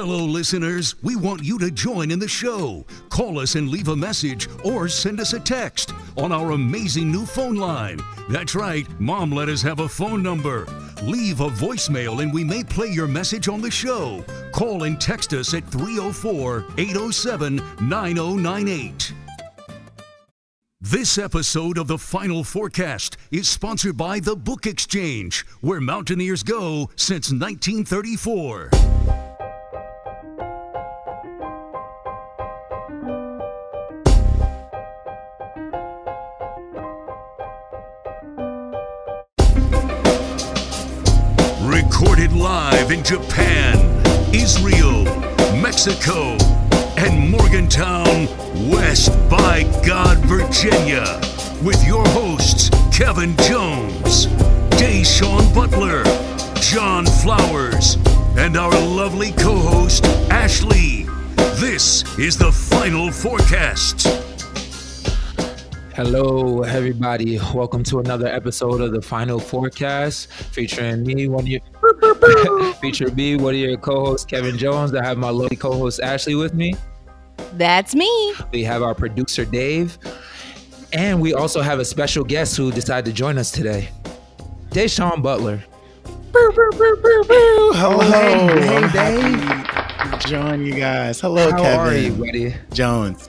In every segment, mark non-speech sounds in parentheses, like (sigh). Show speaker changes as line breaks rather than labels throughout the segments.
Hello, listeners. We want you to join in the show. Call us and leave a message or send us a text on our amazing new phone line. That's right, Mom let us have a phone number. Leave a voicemail and we may play your message on the show. Call and text us at 304 807 9098. This episode of the Final Fourcast is sponsored by the Book Exchange, where mountaineers go since 1934. Live in Japan, Israel, Mexico, and Morgantown, West by God, Virginia, with your hosts, Kevin Jones, Da'Sean Butler, John Flowers, and our lovely co host, Ashley. This is the final fourcast.
Hello, everybody. Welcome to another episode of the Final Fourcast, featuring me, one of your (laughs) feature me, one of your co-hosts, Kevin Jones. I have my lovely co-host Ashley with me.
That's me.
We have our producer Dave, and we also have a special guest who decided to join us today, Da'Sean Butler.
Hello,
hey, hey,
I'm
Dave.
happy to join you guys. Hello,
How
Kevin
are you, buddy?
Jones.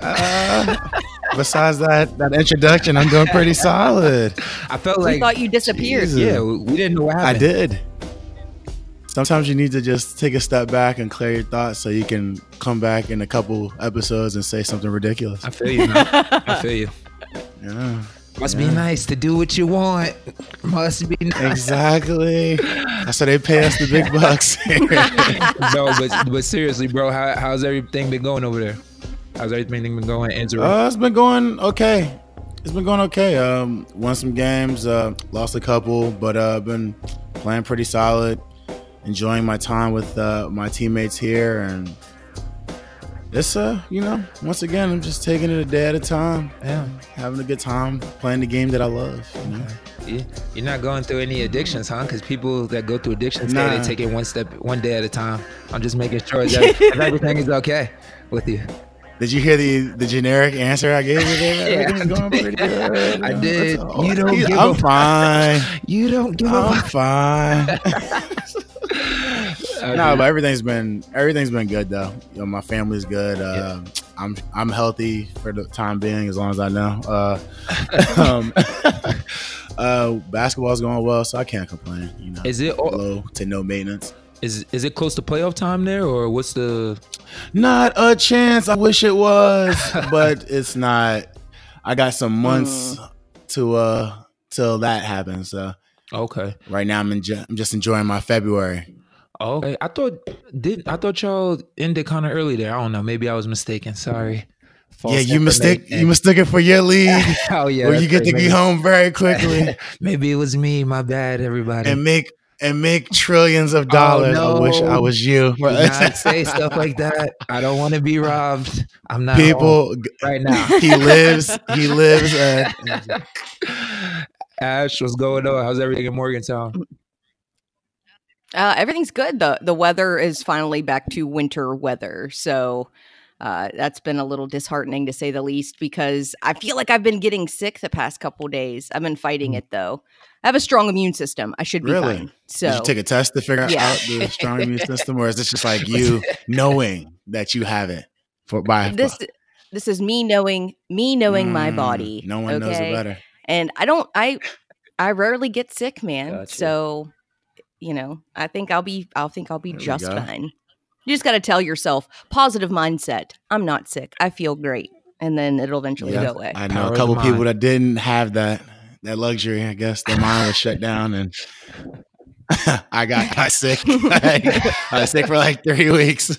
Uh, (laughs) besides that that introduction, I'm doing pretty solid.
I felt
we
like
thought you disappeared.
Jesus.
yeah, we we didn't know what happened.
I did. Sometimes you need to just take a step back and clear your thoughts so you can come back in a couple episodes and say something ridiculous.
I feel you. Man. I feel you. (laughs)
Yeah,
Must be nice to do what you want. Must be nice.
exactly. That's why they pay us the big bucks. (laughs)
no, but but seriously, bro, how, how's everything been going over there? How's everything been going in Israel?
Uh, it's been going okay. It's been going okay. Um, won some games, uh, lost a couple, but uh, been playing pretty solid. Enjoying my time with uh, my teammates here, and it's uh, you know, once again, I'm just taking it a day at a time.
yeah,
having a good time playing the game that I love. You know?
You- you're not going through any addictions, huh? Because people that go through addictions, they- they take it one step, one day at a time. I'm just making sure (laughs) that that everything is okay with you.
Did you hear the the generic answer I gave you there? (laughs)
Yeah, (laughs) I
going
did.
pretty good.
I did.
all.
You don't give
I'm
a-
fine.
You don't give
I'm
a
fine. no, but everything's been everything's been good though. You know, my family's good. Uh, I'm I'm healthy for the time being, as long as I know. Uh, (laughs) um, uh, basketball's going well, so I can't complain. You know,
is it all-
low to no maintenance.
Is is it close to playoff time there, or what's the?
Not a chance. I wish it was, (laughs) but it's not. I got some months to uh till that happens. So
Okay.
right now I'm enjo- I'm just enjoying my February.
Okay. I thought did I thought y'all ended kind of early there. I don't know. Maybe I was mistaken. Sorry. False
yeah, you mistake you mistook it for your league, (laughs)
Oh yeah.
where you get to
maybe,
be home very quickly (laughs)
maybe it was me. My bad, everybody.
and make and make trillions of dollars. I wish I was you.
Do not say stuff like (laughs) that. I don't want to be robbed. I'm not
People,
right now. (laughs)
he lives. He (laughs) lives. Uh,
Ash, what's going on? How's everything in Morgantown?
Uh, everything's good. the The weather is finally back to winter weather, so uh, that's been a little disheartening to say the least. Because I feel like I've been getting sick the past couple days. I've been fighting it though. I have a strong immune system. I should be
Really?
fine. So
Did you take a test to figure
Yeah.
out the strong immune system, or is this just like you (laughs) knowing that you have it for by
this this is me knowing me knowing my
Mm,
body.
No one knows it better.
and I don't I I rarely get sick, man.
Gotcha.
So, you know, I think I'll be I'll think I'll be
There
just fine. You just got to tell yourself positive mindset. I'm not sick. I feel great. And then it'll eventually
Yeah,
go away.
I know
Power
a couple
the
people that didn't have that that luxury. I guess their mind was shut (laughs) down, and (laughs) I got got sick. (laughs) I was sick for like three weeks.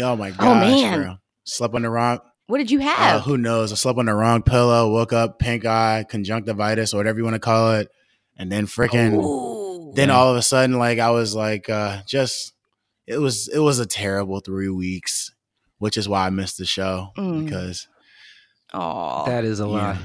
oh my gosh,
man.
bro. Slept on the wrong.
what did you
Uh,
have?
who knows? I slept on the wrong pillow. Woke up pink eye, conjunctivitis, or whatever you want to call it, and then freaking. Then all of a sudden like i was like uh just it was it was a terrible three weeks which is why i missed the show
Mm.
because
Aw.
That is a
yeah,
lot.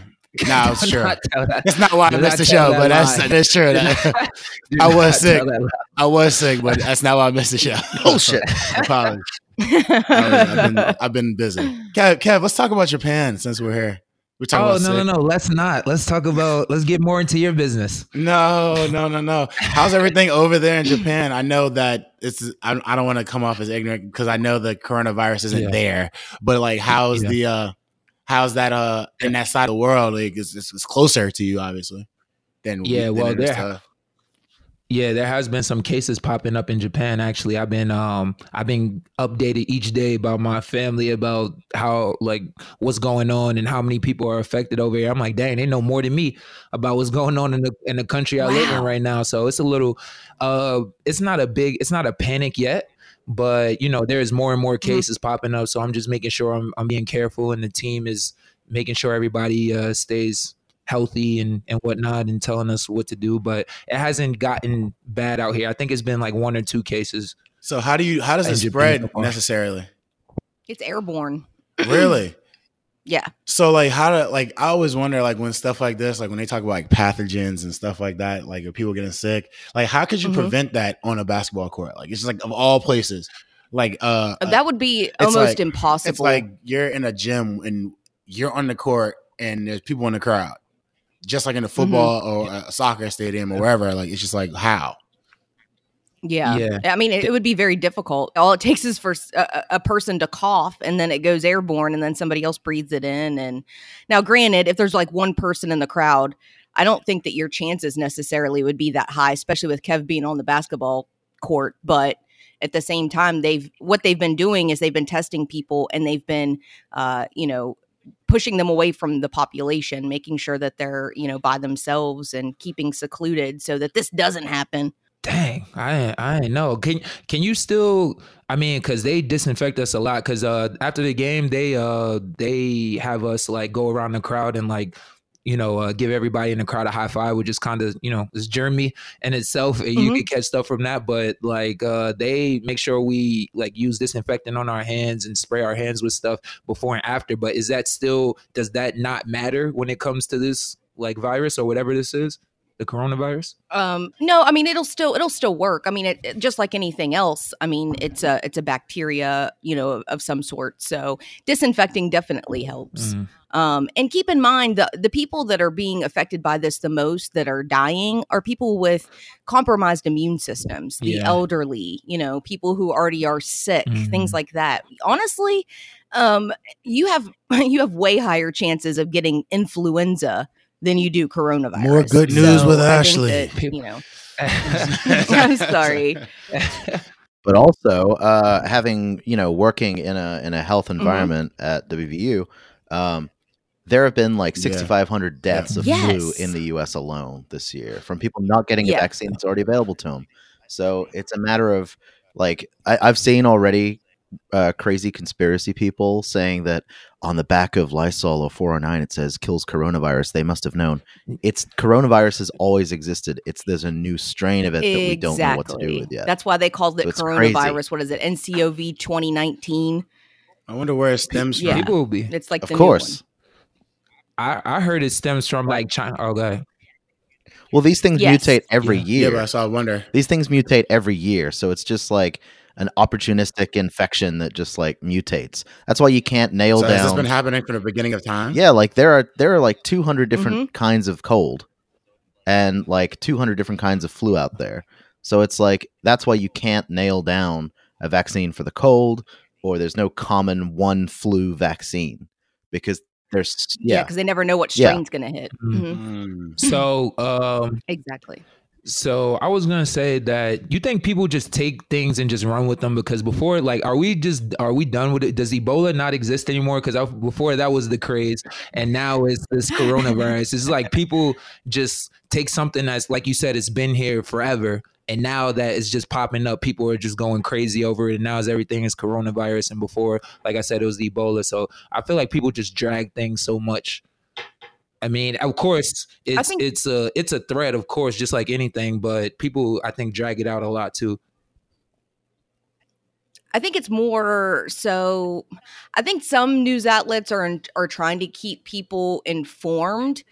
No, it's (laughs) true.
not tell
That's not why I missed the show,
that
but that's
lie.
that's true. (laughs) That- (laughs) I was sick.
tell that lie.
I was sick, but that's not why I missed the show.
Bullshit.
Apologies. I've, been, I've been busy. Kev, Kev, let's talk about Japan since we're here. We're talking
Oh no no
sick.
no! Let's not. Let's talk about. Let's get more into your business.
No, no, no, no. How's everything over there in Japan? I know that it's. I, I don't want to come off as ignorant because I know the coronavirus isn't
Yeah.
there. But like, how's
Yeah.
the? uh How's that? Uh, in that side of the world, like, it's, it's, it's closer to you, obviously. Than
Yeah,
than
well, there-
to-
Yeah, there has been some cases popping up in Japan. Actually, I've been um I've been updated each day about my family about how like what's going on and how many people are affected over here. I'm like, dang, they know more than me about what's going on in the in the country I live in right now. So it's a little uh it's not a big it's not a panic yet. But you know, there's more and more
Mhm.
cases popping up. So I'm just making sure I'm I'm being careful and the team is making sure everybody uh stays healthy and and whatnot and telling us what to do but it hasn't gotten bad out here i think it's been like one or two cases
So how do you? How does it spread
so
necessarily?
it's airborne.
Really? (laughs)
Yeah.
So like how to like I always wonder like when stuff like this like when they talk about like pathogens and stuff like that like if people getting sick like how could you
Mhm.
prevent that on a basketball court like it's just like of all places like uh uh,
that would be almost
like-
impossible.
it's like you're in a gym and you're on the court and there's people in the crowd just like in a football or a soccer stadium or wherever like it's just like how
Yeah.
Yeah.
I mean, it, it would be very difficult. All it takes is for a person to cough and then it goes airborne and then somebody else breathes it in. And now, granted, if there's like one person in the crowd, I don't think that your chances necessarily would be that high, especially with Kev being on the basketball court. But at the same time, they've what they've been doing is they've been testing people and they've been, uh, you know, pushing them away from the population, making sure that they're, you know, by themselves and keeping secluded so that this doesn't happen.
dang i i know can can you still i mean because they disinfect us a lot because uh after the game they uh they have us like go around the crowd and like you know uh, give everybody in the crowd a high five which is kind of you know this germy in itself and you
Mhm.
can catch stuff from that but like uh they make sure we like use disinfectant on our hands and spray our hands with stuff before and after but is that still does that not matter when it comes to this like virus or whatever this is the coronavirus
Um, no, I mean it'll still it'll still work. I mean, it, it- just like anything else. I mean, it's a it's a bacteria, you know, of, of some sort. So disinfecting definitely helps.
Mm.
Um, and keep in mind the the people that are being affected by this the most that are dying are people with compromised immune systems, the
Yeah.
elderly, you know, people who already are sick, things
Mhm.
like that. Honestly, um, you have (laughs) you have way higher chances of getting influenza than you do coronavirus.
More good news with
I
Ashley.
that, you know, (laughs) (laughs) I'm sorry. (laughs)
but also uh, having you know working in a in a health
Mm-hmm.
environment at WVU, um, there have been like
Yeah.
6,500 deaths of
Yes.
flu in the U.S. alone this year from people not getting a vaccine that's already available to them. So it's a matter of like I, I've seen already uh, crazy conspiracy people saying that on the back of Lysol 0409 it says kills coronavirus. They must have known. It's coronavirus has always existed. It's there's a new strain of it that we don't know what to do with yet.
That's why they called it
So it's crazy.
coronavirus. What is it? NCOV 2019.
I wonder where it stems from.
Yeah.
people will be
It's like
of
the
course.
I, I heard it stems from like China. Oh, go ahead.
Well, these things
Yes.
mutate every
Yeah.
Yeah,
year.
but so I wonder.
these things mutate every year, so it's just like an opportunistic infection that just like mutates. That's why you can't nail down.
So has this been happening from the beginning of time?
yeah, like there are there are like 200 different
Mm-hmm.
kinds of cold and like 200 different kinds of flu out there. So it's like that's why you can't nail down a vaccine for the cold or there's no common one flu vaccine because there's
Yeah,
yeah,
because they never know what
Yeah.
strain's going to hit.
Mhm.
Mhm.
Mm.
So, um,
Exactly.
So I was gonna say that you think people just take things and just run with them because before, like, are we just are we done with it? Does Ebola not exist anymore? Because before that was the craze, and now it's this coronavirus. it's like people just take something that's like you said, it's been here forever, and now that it's just popping up, people are just going crazy over it. And now it's everything is coronavirus, and before, like I said, it was Ebola. So I feel like people just drag things so much. I mean, of course, it's
think-
it's a it's a threat, of course, just like anything. But people, I think, drag it out a lot too.
I think it's more so. I think some news outlets are are trying to keep people informed.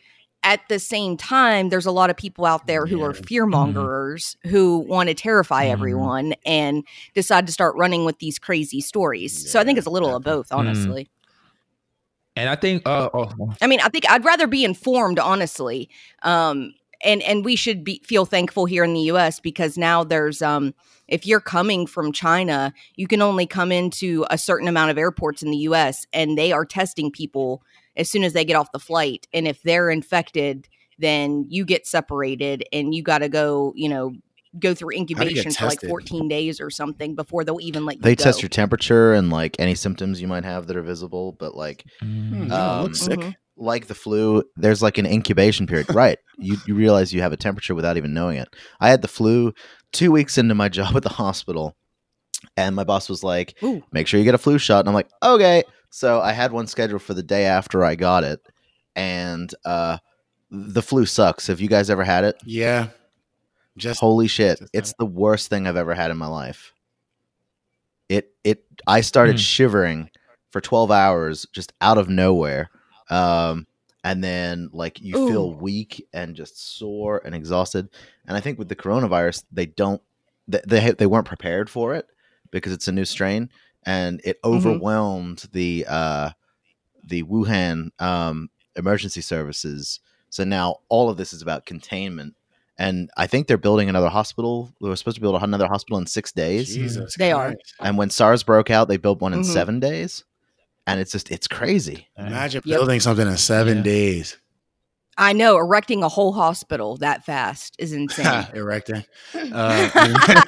At the same time, there's a lot of people out there who are
Yeah.
fear mongers who want to terrify
Mhm.
everyone and decide to start running with these crazy stories. so I think it's a little of both, honestly.
And I think, uh, oh,
I mean, I think I'd rather be informed, honestly. Um, and and we should be feel thankful here in the U.S. because now there's um, if you're coming from China, you can only come into a certain amount of airports in the U.S. and they are testing people as soon as they get off the flight. And if they're infected, then you get separated and you got to go, you know, go through incubation for like 14 days or something before they'll even let you.
They
go.
test your temperature and like any symptoms you might have that are visible, but like
mm,
Hmm,
Um,
look sick.
Mhm.
like the flu, there's like an incubation period. right. (laughs) You you realize you have a temperature without even knowing it. I had the flu two weeks into my (laughs) job at the hospital, and my boss was like,
Ooh.
"Make sure you get a flu shot." And I'm like, "Okay." So I had one scheduled for the day after I got it, and uh, the flu sucks. Have you guys ever had it?
Yeah. Just
Holy shit!
just
It's the worst thing I've ever had in my life. It it I started
Hmm.
shivering for 12 hours just out of nowhere. Um and then like you feel weak and just sore and exhausted. And I think with the coronavirus they don't they they, they weren't prepared for it because it's a new strain and it
Mm-hmm.
overwhelmed the uh the Wuhan um emergency services. So now all of this is about containment and I think they're building another hospital. They were supposed to build another hospital in six days.
Jesus.
They are.
And when SARS broke out, they built one in
Mhm.
seven days. And it's just, it's crazy.
Imagine
Yep.
building something in seven
Yeah.
days.
I know erecting a whole hospital that fast is insane. (laughs)
Erecting. Uh, (laughs) (laughs)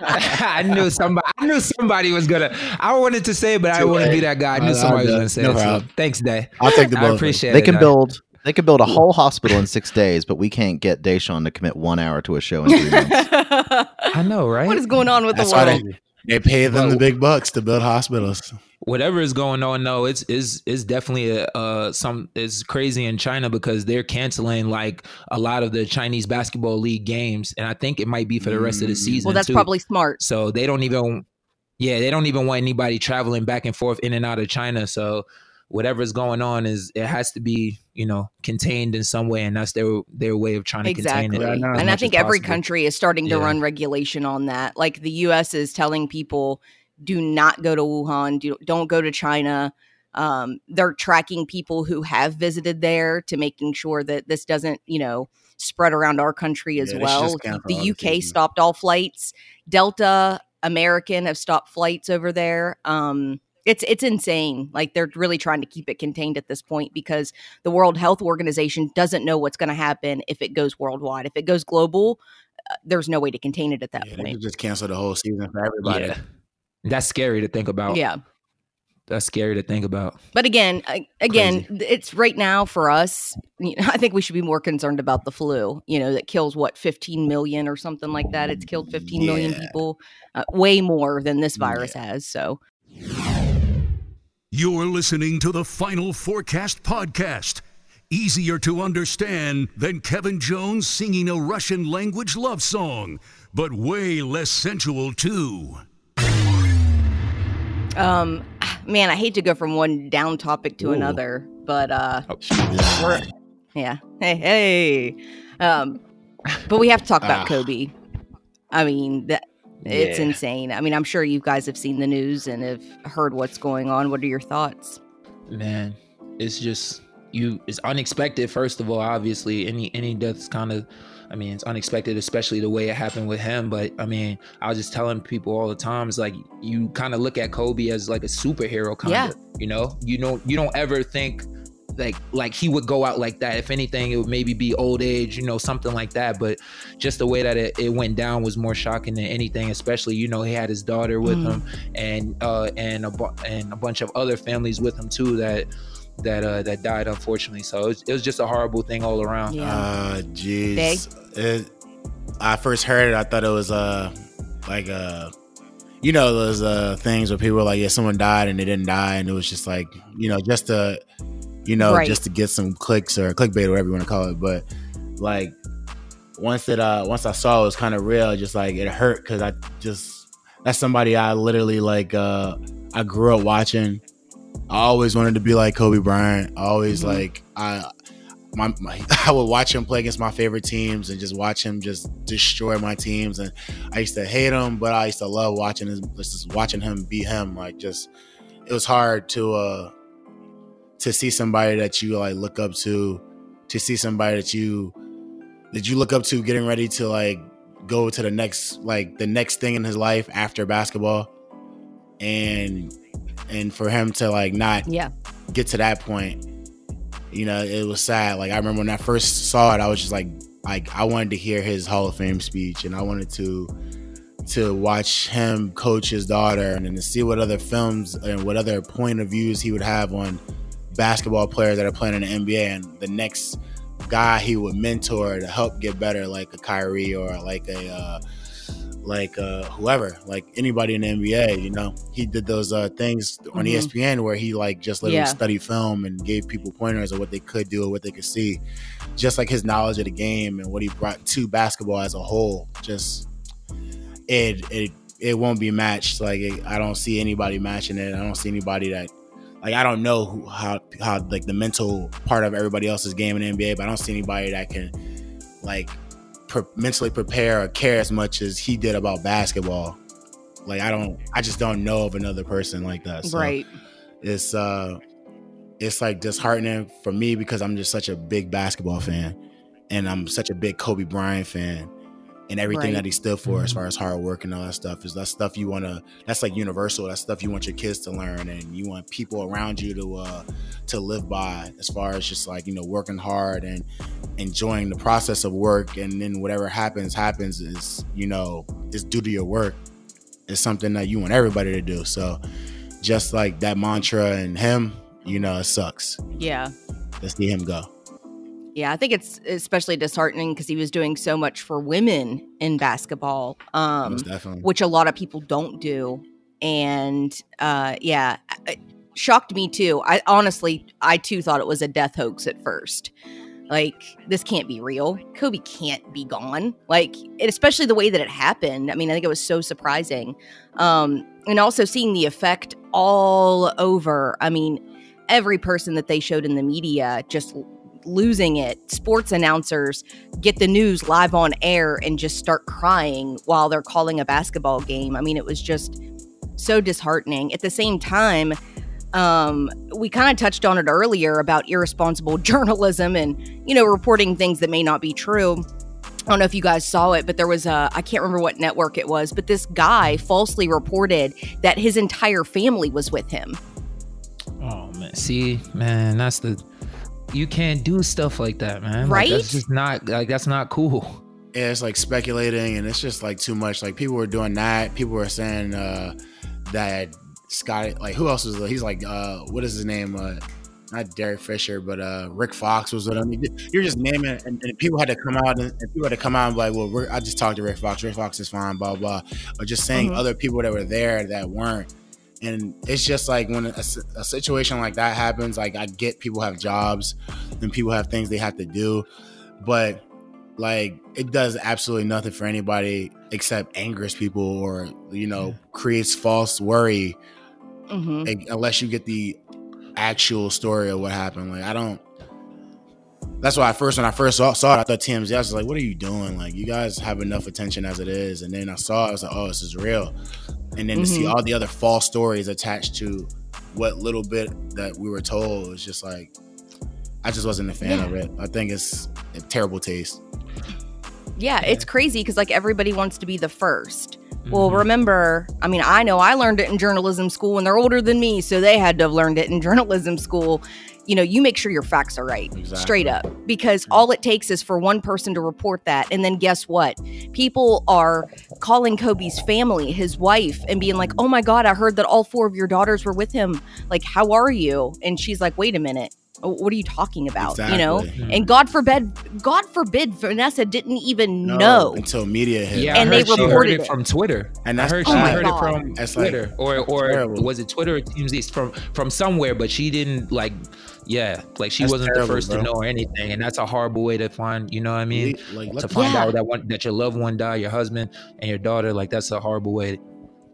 I knew somebody. I knew somebody was gonna. I wanted to say, it, but I
Too
wouldn't be that guy. I knew somebody was gonna say
no
it. So
problem.
thanks, Day.
I'll take the
I
bullet.
appreciate
They
it.
can
Day.
build, they could build a whole hospital in six days, but we can't get Da'Sean to commit one hour to a show in three months. (laughs)
I know, right?
what is going on with
That's
the
why
world?
they, they pay them the big bucks to build hospitals.
whatever is going on though, it's is is definitely a uh some it's crazy in china because they're canceling like a lot of the chinese basketball league games and i think it might be for the rest of the
Mm.
season
Well, that's
too.
probably smart.
so they don't even yeah they don't even want anybody traveling back and forth in and out of china so whatever's going on is it has to be you know contained in some way and that's their their way of trying to
Exactly.
contain it
Yeah, I
and I think every
possible.
country is starting to
Yeah.
run regulation on that. Like the US is telling people do not go to Wuhan, do, don't go to China. Um, they're tracking people who have visited there to making sure that this doesn't, you know, spread around our country as
Yeah,
well. The UK
seasons.
stopped all flights. Delta, American have stopped flights over there. Um, it's it's insane. Like they're really trying to keep it contained at this point because the World Health Organization doesn't know what's going to happen if it goes worldwide. If it goes global, uh, there's no way to contain it at that
Yeah,
point.
could just cancel the whole season for everybody.
yeah that's scary to think about
Yeah.
that's scary to think about
But again, again, th- it's right now for us. You (laughs) know, I think we should be more concerned about the flu. You know, that kills what 15 million or something like that. It's killed 15 million
Yeah.
people, uh, way more than this virus has. So
You're listening to the Final Fourcast podcast. Easier to understand than Kevin Jones singing a Russian language love song, but way less sensual, too.
Um, man, I hate to go from one down topic to
Ooh.
another, but uh,
Yeah.
yeah, hey, hey, um, but we have to talk about
Ah.
Kobe. I mean, that it's
Yeah.
insane. I mean, I'm sure you guys have seen the news and have heard what's going on. What are your thoughts?
man it's just you it's unexpected first of all obviously any any death's kind of i mean it's unexpected especially the way it happened with him but i mean i was just telling people all the time it's like you kind of look at kobe as like a superhero kind
Yeah.
of you know you don't you don't ever think like like he would go out like that if anything it would maybe be old age you know something like that but just the way that it, it went down was more shocking than anything especially you know he had his daughter with
Mhm.
him and uh and a bu- and a bunch of other families with him too that that uh that died unfortunately so it was, it was just a horrible thing all around
Yeah.
Uh, jeez. I first heard it. I thought it was uh like uh you know those uh things where people were like, yeah, someone died and they didn't die, and it was just like you know just to you know
Right.
just to get some clicks or clickbait or whatever you want to call it. But like once it uh once I saw it was kind of real, just like it hurt because I just that's somebody I literally like. uh I grew up watching. I always wanted to be like Kobe Bryant. I always
Mhm.
like I. My, my, (laughs) I would watch him play against my favorite teams and just watch him just destroy my teams. And I used to hate him, but I used to love watching his, just watching him beat him. Like just, it was hard to uh to see somebody that you like look up to, to see somebody that you that you look up to getting ready to like go to the next like the next thing in his life after basketball, and and for him to like not
Yeah.
get to that point, you know, it was sad. Like I remember when I first saw it, I was just like, like I wanted to hear his Hall of Fame speech, and I wanted to to watch him coach his daughter, and then to see what other films and what other point of views he would have on basketball players that are playing in the NBA, and the next guy he would mentor to help get better, like a Kyrie or like a. Uh, like uh whoever like anybody in the nba you know he did those uh things on
Mhm.
espn where he like just literally
Yeah.
studied film and gave people pointers of what they could do or what they could see just like his knowledge of the game and what he brought to basketball as a whole just it it it won't be matched like it, i don't see anybody matching it i don't see anybody that like i don't know who, how how like the mental part of everybody else's game in the nba but i don't see anybody that can like pre- mentally prepare or care as much as he did about basketball. Like I don't, I just don't know of another person like that. So
right.
It's uh, it's like disheartening for me because I'm just such a big basketball fan, and I'm such a big Kobe Bryant fan, and everything
Right.
that he stood for as
Mhm.
far as hard work and all that stuff is that stuff you want to. That's like universal. That's stuff you want your kids to learn, and you want people around you to uh to live by. As far as just like you know working hard and enjoying the process of work and then whatever happens happens is you know is due to your work is something that you want everybody to do so just like that mantra and him you know it sucks
Yeah.
let's see him go
Yeah, I think it's especially disheartening because he was doing so much for women in basketball, um,
definitely
which a lot of people don't do. And uh, yeah, it shocked me too. I honestly, I too thought it was a death hoax at first. Like this can't be real. Kobe can't be gone. Like, especially the way that it happened. I mean, I think it was so surprising. Um, and also seeing the effect all over. I mean, every person that they showed in the media just losing it. Sports announcers get the news live on air and just start crying while they're calling a basketball game. I mean, it was just so disheartening. At the same time, um, we kind of touched on it earlier about irresponsible (laughs) journalism and, you know, reporting things that may not be true. I don't know if you guys saw it, but there was a, I can't remember what network it was, but this guy falsely reported that his entire family was with him.
Oh man, see, man, that's the you can't do stuff like that, man. Like,
Right?
that's just not like that's not cool.
yeah, it's like speculating and it's just like too much like people were doing that people were saying uh that scott like who else was he's like uh what is his name uh not Derek Fisher, but uh, Rick Fox was with him. You're just naming it, and, and people had to come out and, and people had to come out and be like, "Well, Rick, I just talked to Rick Fox. Rick Fox is fine." Blah blah. Or just saying
Mhm.
other people that were there that weren't. And it's just like when a situation like that happens, like I get people have jobs and people have things they have to do, but like it does absolutely nothing for anybody except angers people or you know creates false worry
hmm
like, unless you get the actual story of what happened. Like I don't. That's why I first when I first saw, saw it, I thought TMZ. I was like, "What are you doing? Like you guys have enough attention as it is." And then I saw, it, I was like, "Oh, this is real." And then to see
Mhm.
all the other false stories attached to what little bit that we were told was just like, I just wasn't a fan
Yeah.
of it. I think it's a terrible taste.
Yeah, it's crazy because like everybody wants to be the first. Well,
Mhm.
remember, I mean, I know I learned it in journalism school and they're older than me, so they had to have learned it in (laughs) journalism school. You know, you make sure your facts are right,
Exactly.
straight up, because all it takes is for one person to report that. And then guess what? People are calling Kobe's family, his wife, and being like, oh my God, I heard that all four of your daughters were with him. Like, how are you? And she's like, wait a minute. What are you talking about? You know?
Exactly. Mm-hmm.
And God forbid, God forbid, Vanessa didn't even
No,
know.
until media hit.
Yeah,
And they
heard she heard
reported
it
it.
from Twitter.
And
I heard
Oh
she heard
God.
it from
That's like
Twitter, or or was it Twitter or TMZ from from somewhere? But she didn't like, yeah, like she
That's
wasn't
terrible,
the first
bro.
to know or anything, and that's a horrible way to find. You know what I mean?
like
to find
Yeah.
out that one that your loved one died, your husband and your daughter, like that's a horrible way.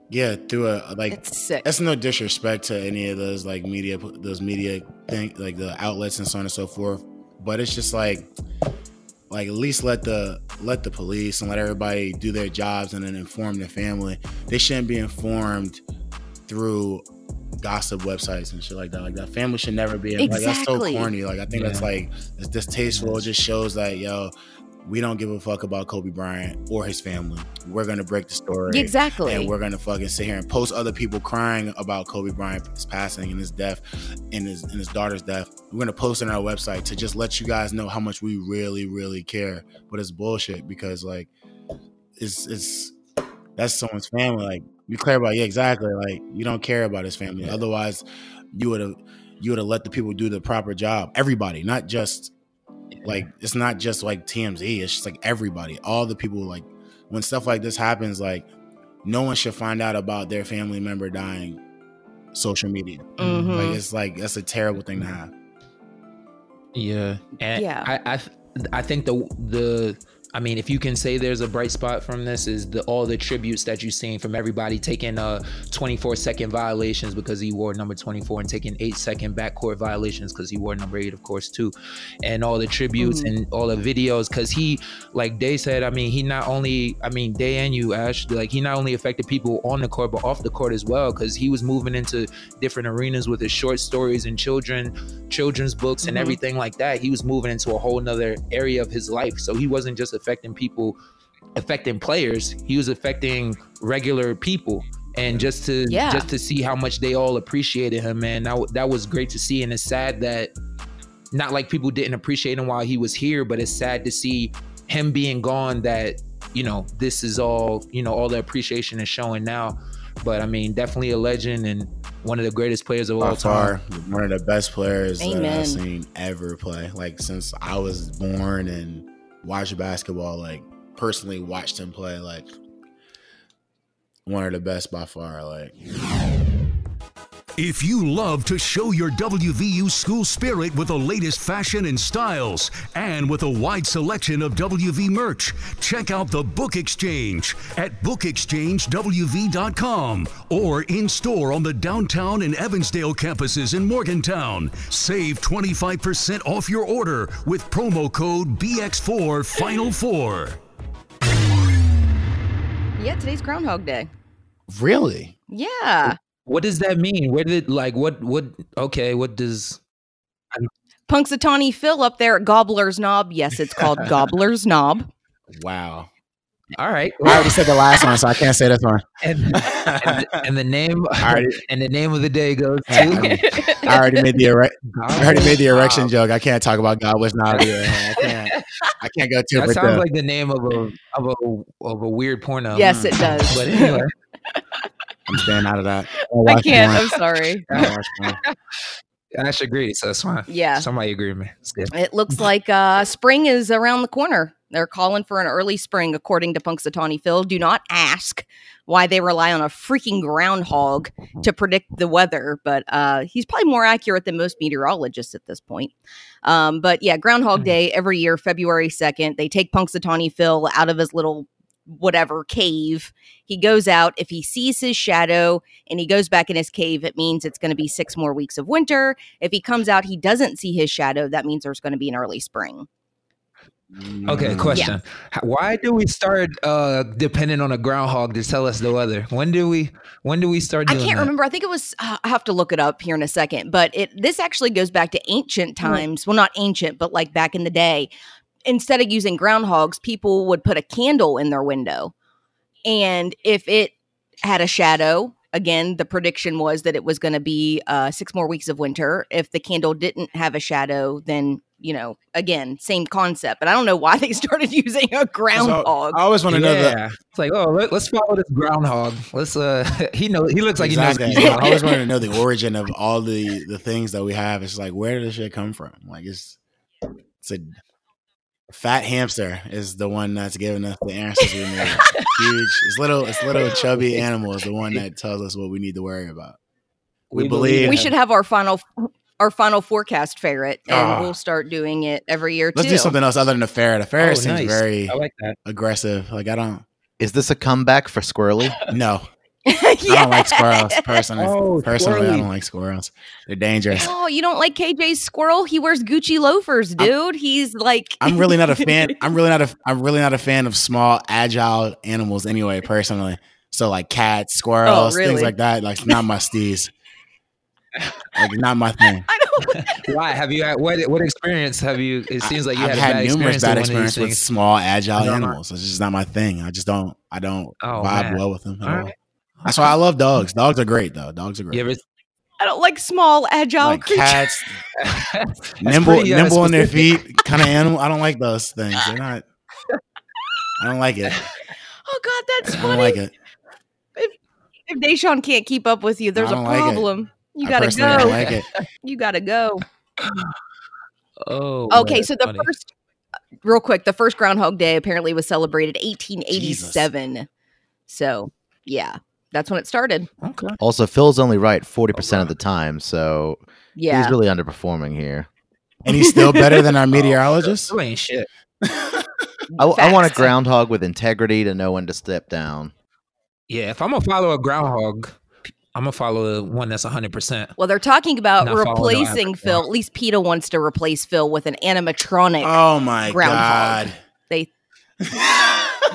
Yeah, through a like
It's sick.
that's no disrespect to any of those like media those media thing like the outlets and so on and so forth but it's just like like at least let the let the police and let everybody do their jobs and then inform the family they shouldn't be informed through gossip websites and shit like that like that family should never be like that's so corny like i think that's like it's distasteful it just shows that yo we don't give a fuck about kobe bryant or his family we're gonna break the story
exactly.
and we're gonna fucking sit here and post other people crying about Kobe Bryant's passing and his death and his and his daughter's death. We're gonna post it on our website to just let you guys know how much we really, really care. But it's bullshit because like it's it's that's someone's family. Like you care about yeah, exactly. Like you don't care about his family. Otherwise you would have you would have let the people do the proper job. Everybody, not just like it's not just like TMZ, it's just like everybody. All the people like when stuff like this happens, like no one should find out about their family member dying social media.
Mhm.
Like it's like that's a terrible thing to have.
Yeah, and
Yeah.
I, I, th- I think the the, I mean, if you can say there's a bright spot from this, is the all the tributes that you've seen from everybody taking uh 24 second violations because he wore number 24 and taking eight second backcourt violations because he wore number eight, of course, too, and all the tributes
Mhm.
and all the videos because he, like Day said, I mean, he not only, I mean, Day and you, Ash, like he not only affected people on the court but off the court as well because he was moving into different arenas with his short stories and children children's books and
Mhm.
everything like that he was moving into a whole nother area of his life so he wasn't just affecting people affecting players. He was affecting regular people. And just to
Yeah.
just to see how much they all appreciated him man that, that was great to see. And it's sad that not like people didn't appreciate him while he was here but it's sad to see him being gone that you know this is all you know all the appreciation is showing now. But i mean definitely a legend and one of the greatest players of
By
all time.
one of the best players that I've seen ever play. Like since I was born and watched basketball, like personally watched him play, like one of the best by far. Like
If you love to show your WVU school spirit with the latest fashion and styles, and with a wide selection of WV merch, check out the Book Exchange at bookexchangewv.com or in store on the downtown and Evansdale campuses in Morgantown. Save 25% off your order with promo code BX4 Final 4.
yeah, today's Groundhog Day.
really,
Yeah.
What does that mean? Where did like what what okay, what does
Punxsutawney Phil up there at Gobbler's Knob. Yes, it's called (laughs) Gobbler's Knob.
wow.
all right.
Well, I already said the last one, so I can't say this one.
and, and, and the name (laughs)
already,
and the name of the day goes
I
to
I already made the ere- I already made the erection
Wow.
joke. I can't talk about God was not here. I can't. I can't go too
That sounds
the-
like the name of a of a of a weird porno.
yes, hmm. it does.
But anyway, (laughs)
I'm staying out of that.
I can't. I'm sorry.
Ash (laughs) agreed, so that's fine.
Yeah.
Somebody agreed with me. It's good.
It looks like uh, spring is around the corner. They're calling for an early spring, according to Punxsutawney Phil. Do not ask why they rely on a freaking groundhog to predict the weather, but uh, he's probably more accurate than most meteorologists at this point. Um, but yeah, Groundhog
Hmm.
Day every year, February 2nd, they take Punxsutawney Phil out of his little whatever cave. He goes out. If he sees his shadow and he goes back in his cave, it means it's going to be six more weeks of winter. If he comes out, he doesn't see his shadow, that means there's going to be an early spring.
Okay,
Mm.
question. H- Why do we start uh depending on a groundhog to tell us the weather? When do we when do we start
I can't
that?
remember. I think it was. Uh, I have to look it up here in a second. But it this actually goes back to ancient times. Well, not ancient, but like back in the day. Instead of using groundhogs, people would put a candle in their window, and if it had a shadow, again, the prediction was that it was going to be uh, six more weeks of winter. If the candle didn't have a shadow, then you know, again, same concept. But I don't know why (laughs) they started using a groundhog.
I always want to know the
yeah. It's like, oh, let, us follow this groundhog. Let's uh (laughs) he knows. he looks like
exactly.
he knows.
I always wanted to know the origin of all the the things that we have. It's like where did this shit come from? Like it's it's a fat hamster is the one that's giving us the answers we need. Huge. It's little. It's little chubby animal is the one that tells us what we need to worry about. We believe-
we should have our final our final fourcast ferret and
Ah.
we'll start doing it every year
Let's
too.
do something else other than a ferret. A ferret
Oh,
seems
nice.
very
I like that.
aggressive. Like I don't.
Is this a comeback for Squirrely?
No. (laughs) I don't like squirrels personally.
Oh,
personally, I don't like squirrels. They're dangerous.
Oh, you don't like KJ's squirrel? He wears Gucci loafers, dude. He's like
I'm really not a fan. I'm really not a. (laughs) I'm really not a fan of small, agile animals anyway. Personally, so like cats, squirrels,
Oh, really?
things like that. Like not my steez. (laughs) Like not my thing.
I don't
Why have you had what what experience have you? It seems like you
I've
had, a
had
bad
numerous
experience
bad
with one of these
experiences with
things.
small, agile
I don't know.
animals. It's just not my thing. I just don't. I don't
Oh,
vibe
man.
well with them. at
All
all.
right.
That's why I love dogs. Dogs are great though. Dogs are great.
You ever,
I don't like small agile
like
creatures.
cats, (laughs) (laughs) nimble,
pretty, uh,
nimble on their feet, kind of animal. I don't like those things. They're not. I don't like it. (laughs)
Oh god, that's
I don't like it.
If Da'Sean can't keep up with you, there's a
don't like it.
problem. You gotta
personally don't
go.
like it.
You gotta go.
Oh,
Okay,
that's
so the
funny.
first, real quick, the first Groundhog Day apparently was celebrated 1887. So yeah, that's when it started.
Okay.
Also, Phil's only right 40% of the time, so
Yeah.
he's really underperforming here.
And he's still better than our (laughs) oh. meteorologist.
Still ain't shit.
I, I want a groundhog with integrity to know when to step down.
Yeah, if I'm gonna follow a groundhog, I'm gonna follow the one that's 100. percent
Well, they're talking about
Not following no
replacing Phil. At least PETA wants to replace Phil with an animatronic.
Oh my
Groundhog.
god!
They-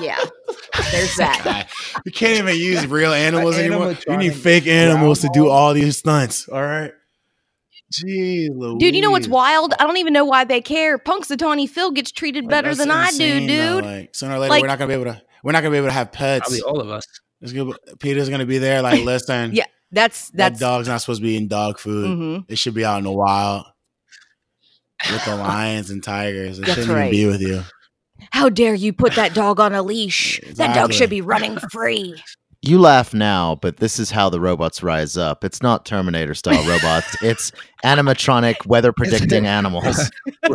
yeah, (laughs) there's that.
God. You can't even use real (laughs) animals anymore. You need fake animals to do all these stunts. All right. Gee,
Dude, you know what's wild? I don't even know why they care. Punxsutawney Phil gets treated
Like,
better
that's
than I do,
insane, though.
dude.
Like sooner or later,
Like-
we're not gonna be able to. We're not gonna be able to have pets.
Probably all of us.
It's gonna be- PETA's gonna be there. Like, (laughs) listen,
Yeah, That's
that dog's not supposed to be eating dog food.
mhm.
It should be out in the wild with the lions and tigers. It
That's
shouldn't
right.
even be with you.
How dare you put that dog on a leash? (sighs) That dog should be running free.
You laugh now, but this is how the robots rise up. It's not Terminator style robots. (laughs) It's animatronic weather predicting animals. (laughs) (laughs)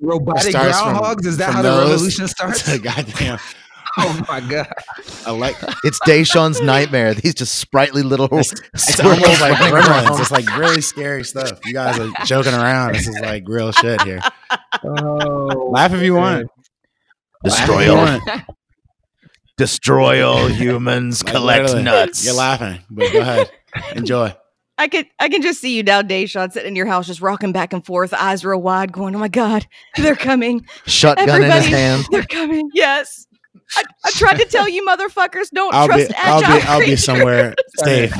Robotic
starts from-
groundhogs? Is that
from
how the revolution starts?
To (laughs) goddamn
oh my god!
elect.
It's Da'Sean's nightmare. These just sprightly little
It's (laughs)
squirrels
almost like gremlins. It's like really scary stuff. You guys are joking around. This is like real shit here.
Oh,
Laugh if you want.
Destroy
Laugh if you
all, (laughs) destroy all humans.
Like,
collect nuts.
You're laughing, but go ahead. Enjoy.
I could I can just see you now, Da'Sean, sitting in your house, just rocking back and forth, eyes real wide, going, "Oh my god, they're coming!
Shotgun in his
Everybody-
hand.
They're coming!" Yes. I, I tried to tell you, motherfuckers, don't
I'll
trust
be I'll be I'll be somewhere (laughs) safe.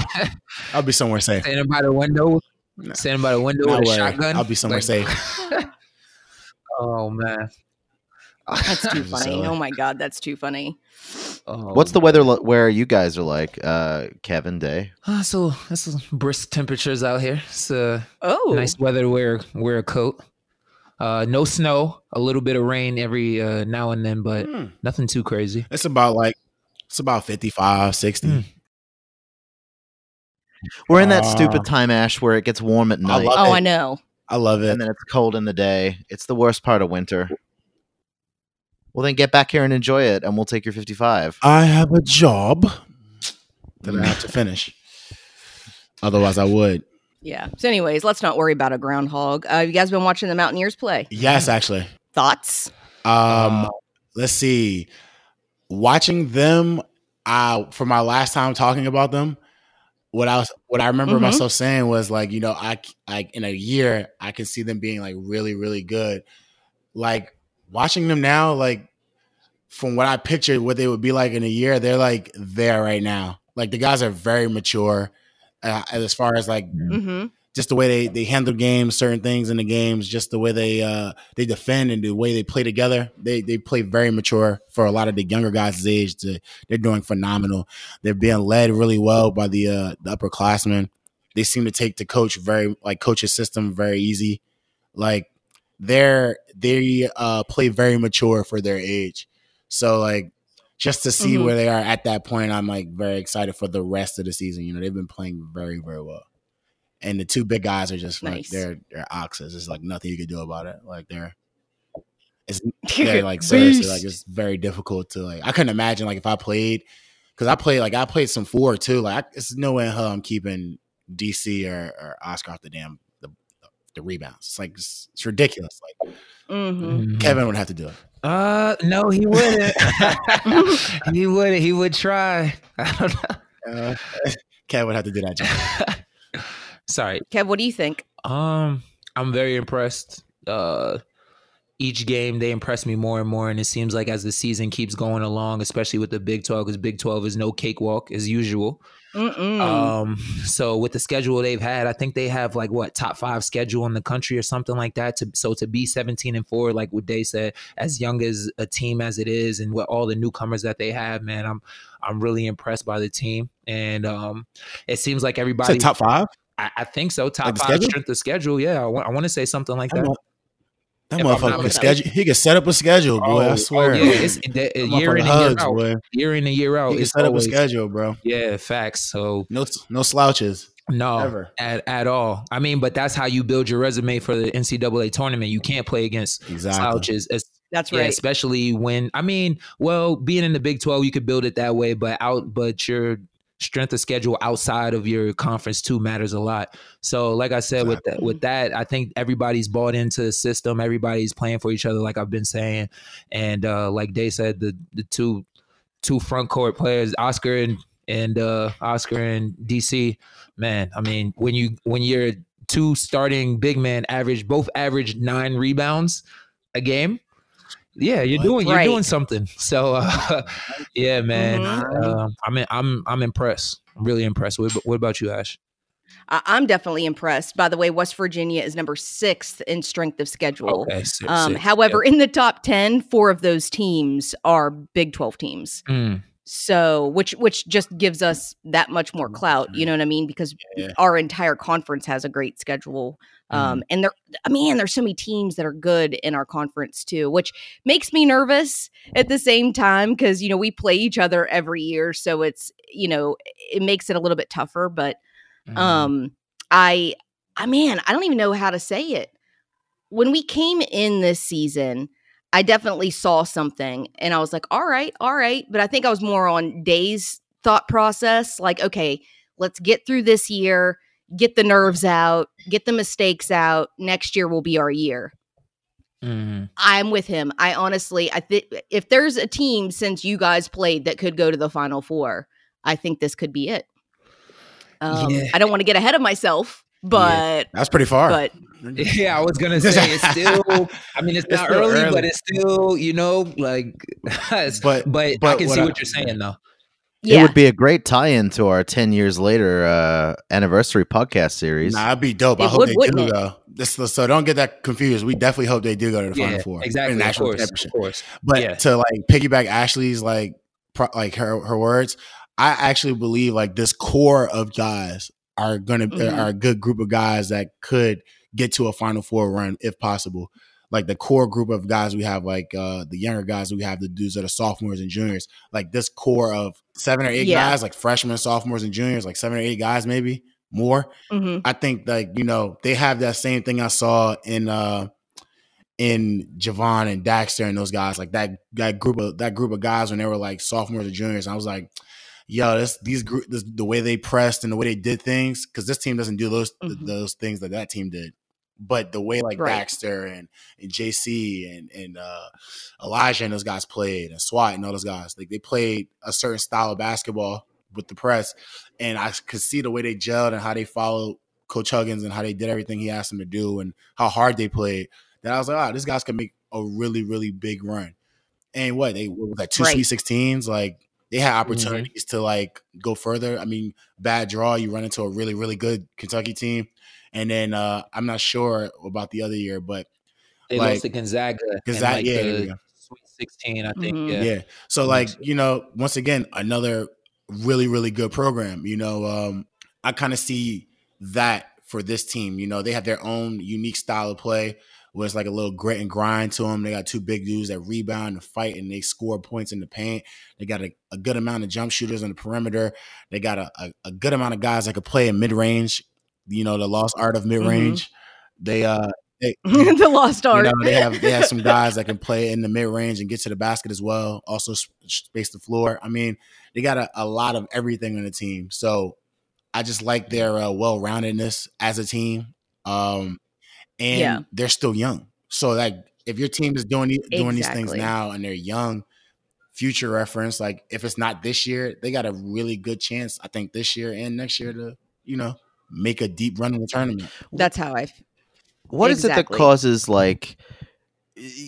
I'll be somewhere safe.
standing by the window,
No.
standing by the window
Not
with a shotgun.
I'll be somewhere
Like,
safe. (laughs)
Oh man. (laughs)
That's too funny.
silly.
Oh my god, that's too funny.
Oh,
What's the weather lo- where you guys are like, uh, Kevin Day?
Uh, so this is brisk temperatures out here. It's uh,
Oh,
nice weather to wear wear a coat. Uh, no snow, a little bit of rain every uh, now and then, but
Hmm.
nothing too crazy.
It's about like it's about 55, 60.
Hmm.
We're in that
Uh,
stupid time, Ash, where it gets warm at night
love
oh,
it.
I know.
I love it.
and then it's cold in the day. It's the worst part of winter. Well, then get back here and enjoy it, and we'll take your 55.
I have a job that I have to finish. Otherwise, I would.
Yeah. So, anyways, let's not worry about a groundhog. Uh, you guys been watching the Mountaineers play?
Yes, actually.
Thoughts?
Um, let's see. Watching them, uh, for my last time talking about them, what I was, what I remember
Mhm.
myself saying was like, you know, I, I, in a year, I can see them being like really, really good. Like watching them now, like from what I pictured, what they would be like in a year, they're like there right now. Like the guys are very mature, uh, as far as like
Mm-hmm.
just the way they they handle games, certain things in the games, just the way they uh they defend and the way they play together. They they play very mature for a lot of the younger guys' age. To, they're doing phenomenal. They're being led really well by the uh the upperclassmen. They seem to take the coach very like coach's system very easy. Like they're they uh play very mature for their age. So like just to see
Mhm.
where they are at that point, I'm like very excited for the rest of the season. You know, they've been playing very, very well and the two big guys are just like
Nice.
they're they're oxes. There's like nothing you can do about it. Like they're it's (laughs) they're like seriously like it's very difficult to like. I couldn't imagine like if I played because I played like I played some four too. Like I, it's no way in hell I'm keeping DC or, or Oscar off the damn the, the rebounds. It's like it's, it's ridiculous. Like
mm-hmm.
Mhm.
Kevin would have to do it.
Uh, no, he wouldn't. (laughs) he wouldn't. He would try. I don't know.
Uh, (laughs) Kev would have to do that job. (laughs)
Sorry.
Kev, what do you think?
Um, I'm very impressed. Uh, each game they impress me more and more, and it seems like as the season keeps going along, especially with the Big 12, because Big 12 is no cakewalk as usual.
Mm-mm.
Um, so with the schedule they've had, I think they have like what top five schedule in the country or something like that. To so to be 17 and four, like what they said, as young as a team as it is, and what all the newcomers that they have, man, I'm I'm really impressed by the team, and um, it seems like everybody.
top five.
I, I think so. Top
Like
five
schedule?
strength of schedule. Yeah, I want I want to say something like
That,
that. If
motherfucker can schedule. He can set up a schedule, boy. I oh, oh, swear.
Oh, yeah, it's the,
That
year
motherfucker
in and year
hugs,
out.
boy.
Year in and year out.
He can
It's
set up a schedule, bro.
yeah, facts. So
No, no slouches.
no,
Ever.
at at all. I mean, but that's how you build your resume for the NCAA tournament. You can't play against
Exactly.
slouches. es-
That's
yeah,
right.
especially when I mean, well, being in the Big Twelve, you could build it that way, but out, but your strength of schedule outside of your conference too matters a lot. So, like I said, with that, with that, I think everybody's bought into the system. Everybody's playing for each other, like I've been saying, and uh, like they said, the the two two front court players, Oscar and and uh, Oscar and DC, man. I mean, when you when you're two starting big men average both average nine rebounds a game. Yeah, you're
What?
doing you're
Right.
doing something. (laughs) So uh, (laughs) yeah, man,
Mhm.
um, I'm I'm I'm impressed. I'm really impressed. What, what about you, Ash?
I- I'm definitely impressed. By the way, West Virginia is number sixth in strength of schedule.
Okay, six,
Um,
six,
however, in the top 10, four of those teams are Big 12 teams.
Mm,
So, which which just gives us that much more clout, you know what I mean? Because
Yeah.
our entire conference has a great schedule. Um, and there, I mean, there's so many teams that are good in our conference too, which makes me nervous at the same time because you know we play each other every year, so it's you know it makes it a little bit tougher. But
mhm.
um i i man i don't even know how to say it when we came in this season i definitely saw something and i was like all right all right but i think i was more on days thought process like okay let's get through this year get the nerves out get the mistakes out next year will be our year
Mhm.
i'm with him i honestly i think if there's a team since you guys played that could go to the final four i think this could be it um,
Yeah.
i don't want to get ahead of myself but
That's pretty far.
but (laughs)
Yeah, I was gonna say it's still. I mean, it's, (laughs)
It's
not early,
early.
but it's still you know like. it's- (laughs)
But-
but I can
what
see
I-
what you're saying though.
yeah
It would be a great tie-in to our 10 years later uh, anniversary podcast series.
Nah, it'd be dope. I hope
would,
they do
it?
though. This, so don't get that confused. We definitely hope they do go to the
Yeah,
final four,
exactly.
in the
Of course, of course.
But
Yeah.
to like piggyback Ashley's like pro, like her her words, I actually believe like this core of guys are gonna
Mhm.
are a good group of guys that could get to a final four run if possible. Like the core group of guys we have, like uh the younger guys we have, the dudes that are sophomores and juniors, like this core of seven or eight
Yeah.
guys, like freshmen, sophomores, and juniors, like seven or eight guys, maybe more.
Mhm.
I think like you know they have that same thing I saw in uh in Jevon and Daxter and those guys like that that group of that group of guys when they were like sophomores or juniors. I was like, yo, this these group this, the way they pressed and the way they did things because this team doesn't do those th-
Mhm.
those things that that team did. But the way like
Right.
Daxter and, and JC and and uh, Elijah and those guys played and SWAT and all those guys like they played a certain style of basketball with the press, and I could see the way they gelled and how they followed Coach Huggins and how they did everything he asked them to do and how hard they played. That I was like, oh, these guys can make a really really big run. And what they what was that two
Right.
Sweet Sixteens like. They had opportunities to like go further. I mean, bad draw, you run into a really, really good Kentucky team. And then uh I'm not sure about the other year, but
They
Like-
lost to Gonzaga.
Gonzaga-
like,
yeah,
the
there we go.
Sweet Sixteen, I think.
Mhm.
Yeah.
yeah. So like, you know, once again, another really, really good program. You know, um, I kind of see that for this team. You know, they have their own unique style of play where it's like a little grit and grind to them. They got two big dudes that rebound and fight and they score points in the paint. They got a, a good amount of jump shooters on the perimeter. They got a, a, a good amount of guys that could play in mid range. You know, the lost art of mid range. They uh they, (laughs)
the lost
you
art.
know, they have they have some (laughs) guys that can play in the mid range and get to the basket as well. Also space the floor. I mean, they got a, a lot of everything on the team. So I just like their uh, well roundedness as a team. Um, and
Yeah.
they're still young, so like if your team is doing the- doing these things now and they're young, future reference, like if it's not this year, they got a really good chance. I think this year and next year to you know make a deep run in the tournament.
That's how I. f-
What is it that causes like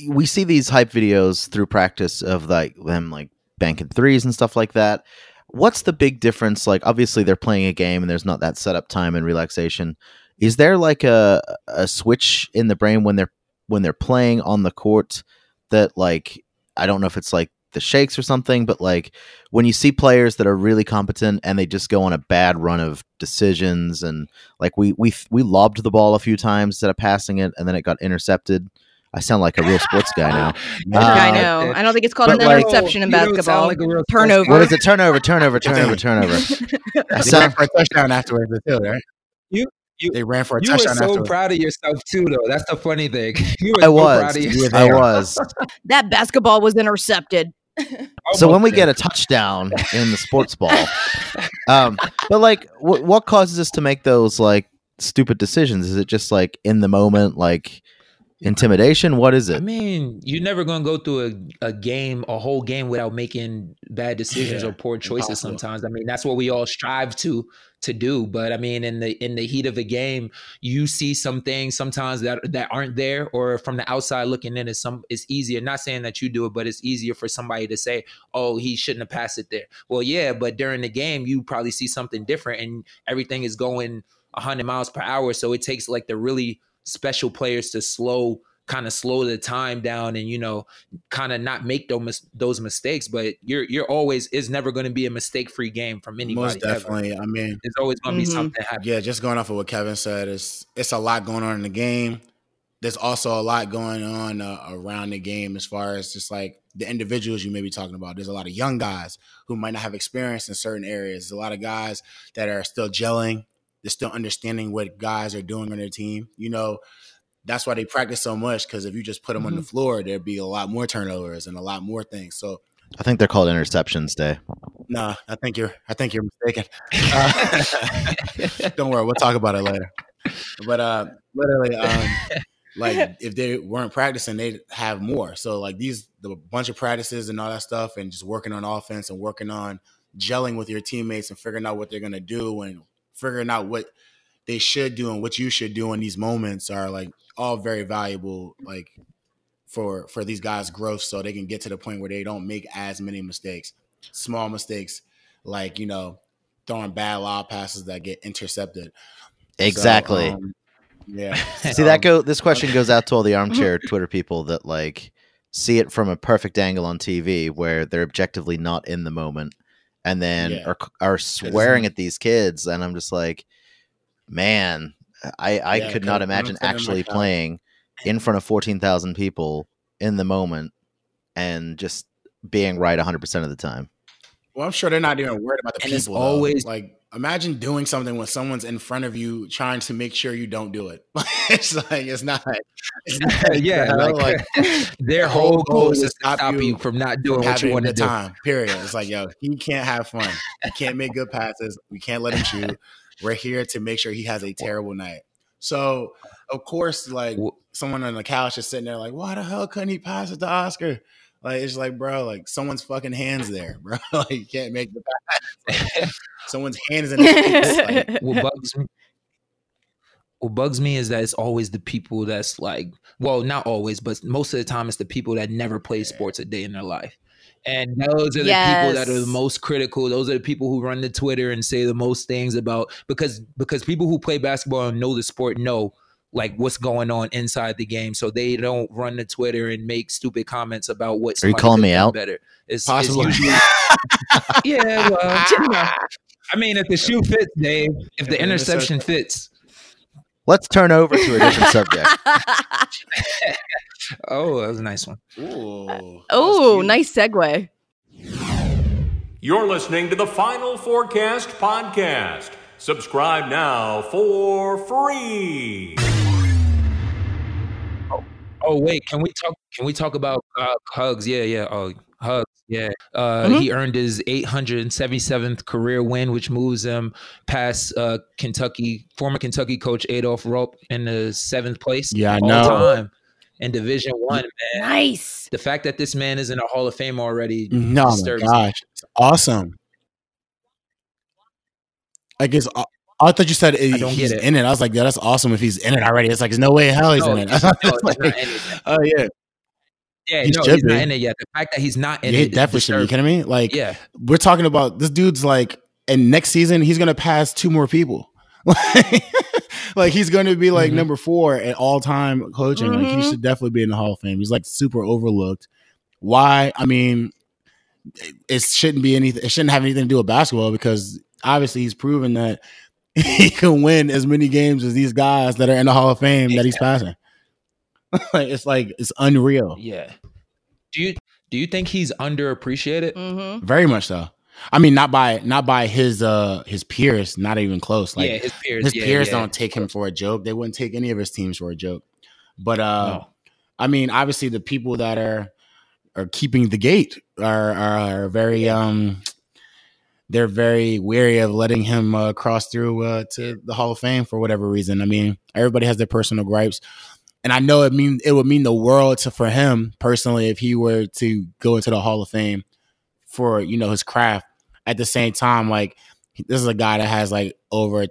we see these hype videos through practice of like them like banking threes and stuff like that. What's the big difference? Like obviously they're playing a game and there's not that setup time and relaxation. Is there like a a switch in the brain when they're when they're playing on the court that like I don't know if it's like the shakes or something, but like when you see players that are really competent and they just go on a bad run of decisions and like we we we lobbed the ball a few times instead of passing it and then it got intercepted. I sound like a real sports guy now. (laughs)
I
Uh,
know. I don't think it's called an
like-
interception in
You don't sound
basketball.
like a real
Turnover.
What is it? Turnover, turnover, turnover, (laughs) turnover. (laughs) I
They
sound,
for a touchdown afterwards, too, right?
You- you-
they ran for a
You were
touchdown
so
afterwards.
proud of yourself too, though. That's the funny thing. (laughs) You were
I
so
was.
proud of
You were
yourself.
I was. (laughs)
that basketball was intercepted. (laughs)
So when we get a touchdown in the sports ball, um, but like, what what causes us to make those like stupid decisions? Is it just like in the moment, like intimidation? What is it?
I mean, you're never gonna go through a, a game, a whole game, without making bad decisions
Yeah,
or poor choices.
impossible.
Sometimes, I mean, that's what we all strive to to do. But I mean, in the in the heat of a game, you see some things sometimes that that aren't there, or from the outside looking in, is some it's easier. Not saying that you do it, but it's easier for somebody to say, "Oh, he shouldn't have passed it there." Well, yeah, but during the game, you probably see something different, and everything is going 100 miles per hour. So it takes like the really special players to slow kind of slow the time down and you know kind of not make those mis- those mistakes but you're you're always it's never going to be a mistake free game from anybody
Most
ever.
definitely. I mean,
there's always going to
Mhm.
be something happening
yeah, just going off of what Kevin said, it's it's a lot going on in the game. There's also a lot going on uh, around the game as far as just like the individuals you may be talking about. There's a lot of young guys who might not have experience in certain areas. There's a lot of guys that are still gelling. They're still understanding what guys are doing on their team. You know, that's why they practice so much because if you just put them on the floor, there'd be a lot more turnovers and a lot more things. So
I think they're called interceptions day.
no, I think you're. I think you're mistaken. Uh, (laughs) don't worry, we'll talk about it later. But uh, literally, um, like (laughs) if they weren't practicing, they'd have more. So like these, the bunch of practices and all that stuff, and just working on offense and working on gelling with your teammates and figuring out what they're gonna do and figuring out what they should do and what you should do in these moments are like all very valuable. Like for for these guys' growth, so they can get to the point where they don't make as many mistakes, small mistakes, like you know throwing bad lob passes that get intercepted. So,
Exactly.
um, yeah. (laughs)
See that
Um,
go. This question goes out to all the (laughs) armchair Twitter people that like see it from a perfect angle on TV, where they're objectively not in the moment, and then
Yeah.
are are swearing at these kids, and I'm just like, man, I I
Yeah,
could not imagine
sitting in my
actually playing in front of fourteen thousand people in the moment and just being right 100 percent of the time.
Well, I'm sure they're not even worried about the
And
people.
it's
though.
always-
like imagine doing something when someone's in front of you trying to make sure you don't do it. (laughs) it's like it's not. It's not (laughs)
yeah
you know,
like, (laughs) their
the
whole goal is to
stop
stop,
you
you from not doing what you
a
want to do
time. Period. It's like yo, he can't have fun. He can't make good passes. We can't let him shoot. We're here to make sure he has a terrible night. So of course, like someone on the couch is sitting there like, why the hell couldn't he pass it to Oscar? Like it's like, bro, like someone's fucking hands there, bro. (laughs) like you can't make the pass. (laughs) (laughs) someone's hand is in his face. Like,
what bugs me what bugs me is that it's always the people that's like well not always but most of the time it's the people that never play sports a day in their life and those are the people that are the most critical those are the people who run the twitter and say the most things about because because people who play basketball and know the sport know like what's going on inside the game so they don't run the twitter and make stupid comments about what
Are you calling me out?
better it's, it's usually (laughs) yeah well (laughs) you know I mean, if the shoe fits, Dave, if the
the
interception fits,
Let's turn over to a different (laughs) subject.
oh, that was a nice one.
Ooh. that was
oh,
cute.
nice segue.
You're listening to the Final Fourcast podcast. Subscribe now for free.
Oh wait, can we talk? Can we talk about uh, Hugs? Yeah, yeah. Oh, Hugs. Yeah. Uh,
Mhm.
He earned his 877th career win, which moves him past uh, Kentucky former Kentucky coach Adolph Rupp in the seventh place.
Yeah, I know.
time. in Division One, man.
Nice.
The fact that this man is in a Hall of Fame already
No, my
disturbs me.
gosh, it's awesome. I guess I, thought you said it,
don't
he's
it.
in it. I was like, yeah, that's awesome if he's in it already. It's like, there's no way in hell he's
No,
in it.
he's- no, (laughs)
Like,
not in it
oh yeah,
Yeah,
He
no, he's not in it yet. The fact that he's not in
yeah, he
it
definitely should be. Kidding me? Like,
Yeah,
we're talking about this dude's like, and next season he's gonna pass two more people. (laughs) like he's gonna be like
Mhm.
number four at all time coaching. Like he
Mhm.
should definitely be in the Hall of Fame. He's like super overlooked. Why? I mean, it, it shouldn't be anything. It shouldn't have anything to do with basketball because obviously he's proven that (laughs) he can win as many games as these guys that are in the Hall of Fame that he's passing. (laughs) like it's like it's unreal.
yeah. Do you do you think he's underappreciated?
Mm-hmm.
Very much so. I mean, not by not by his uh his peers, not even close. Like
yeah, his peers.
his
yeah,
peers
yeah.
don't take him for a joke. They wouldn't take any of his teams for a joke. But uh
No.
I mean, obviously the people that are are keeping the gate are are, are very um they're very wary of letting him uh, cross through uh, to the Hall of Fame for whatever reason. I mean, everybody has their personal gripes, and I know it mean it would mean the world to for him personally if he were to go into the Hall of Fame for you know his craft. At the same time, like this is a guy that has like over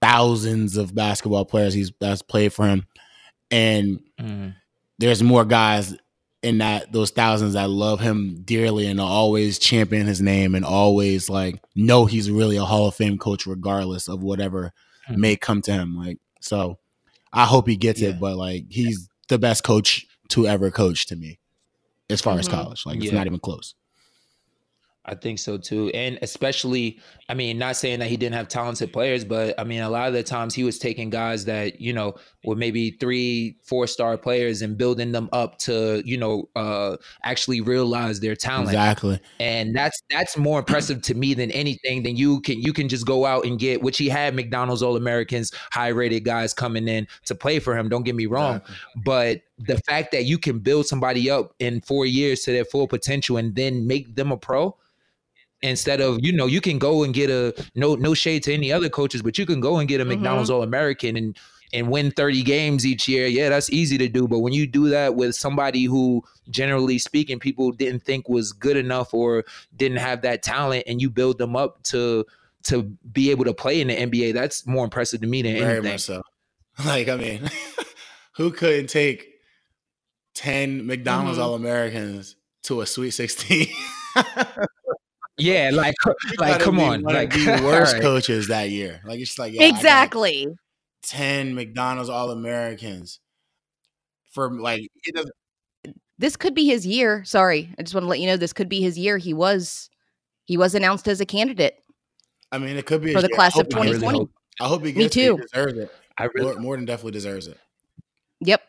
thousands of basketball players he's that's played for him, and
Mhm.
there's more guys in that those thousands that love him dearly and always champion his name and always like know he's really a Hall of Fame coach regardless of whatever
Mhm.
may come to him. Like so, I hope he gets
Yeah.
it. But like he's the best coach to ever coach to me, as far as
Mhm.
college. Like it's
Yeah.
not even close.
I think so too. And especially, I mean, not saying that he didn't have talented players, but I mean, a lot of the times he was taking guys that, you know, were maybe three, four star players and building them up to, you know, uh, actually realize their talent.
Exactly.
And that's that's more impressive to me than anything. Than you can you can just go out and get which he had McDonald's All Americans, high rated guys coming in to play for him. Don't get me wrong,
Exactly.
but the fact that you can build somebody up in four years to their full potential and then make them a pro instead of you know you can go and get a no no shade to any other coaches but you can go and get a
Mhm.
mcdonald's all-american and and win 30 games each year yeah that's easy to do but when you do that with somebody who generally speaking people didn't think was good enough or didn't have that talent and you build them up to to be able to play in the nba that's more impressive to me than
Very
anything
much so. (laughs) Like I mean, (laughs) who couldn't take ten McDonald's
Mhm.
All Americans to a Sweet Sixteen? (laughs)
yeah (laughs) like (laughs) like come
be
on like
of the (laughs) worst
alright.
coaches that year. Like it's like yeah,
Exactly.
ten McDonald's All Americans for like it doesn't.
This could be his year. Sorry, I just want to let you know this could be his year. He was he was announced as a candidate.
I mean, it could be
For the
year.
class of
hope he gets it.
2020.
I hope he
Me
gets it.
too.
He deserves it.
I really
More, more than definitely deserves it.
Yep.